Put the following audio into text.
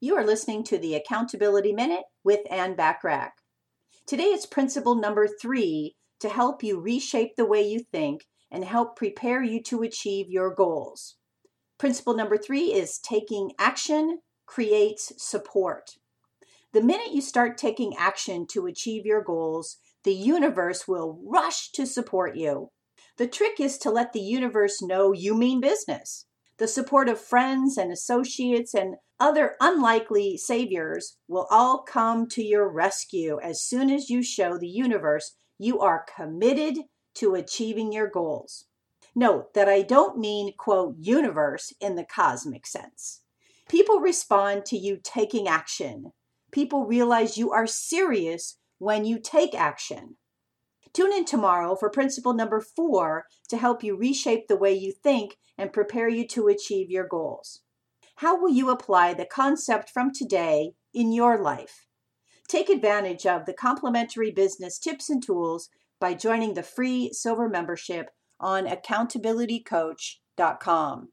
You are listening to the Accountability Minute with Ann Bachrach. Today it's principle number three to help you reshape the way you think and help prepare you to achieve your goals. Principle number three is taking action creates support. The minute you start taking action to achieve your goals, the universe will rush to support you. The trick is to let the universe know you mean business. The support of friends and associates and other unlikely saviors will all come to your rescue as soon as you show the universe you are committed to achieving your goals. Note that I don't mean, quote, universe in the cosmic sense. People respond to you taking action. People realize you are serious when you take action. Tune in tomorrow for principle number four to help you reshape the way you think and prepare you to achieve your goals. How will you apply the concept from today in your life? Take advantage of the complimentary business tips and tools by joining the free silver membership on accountabilitycoach.com.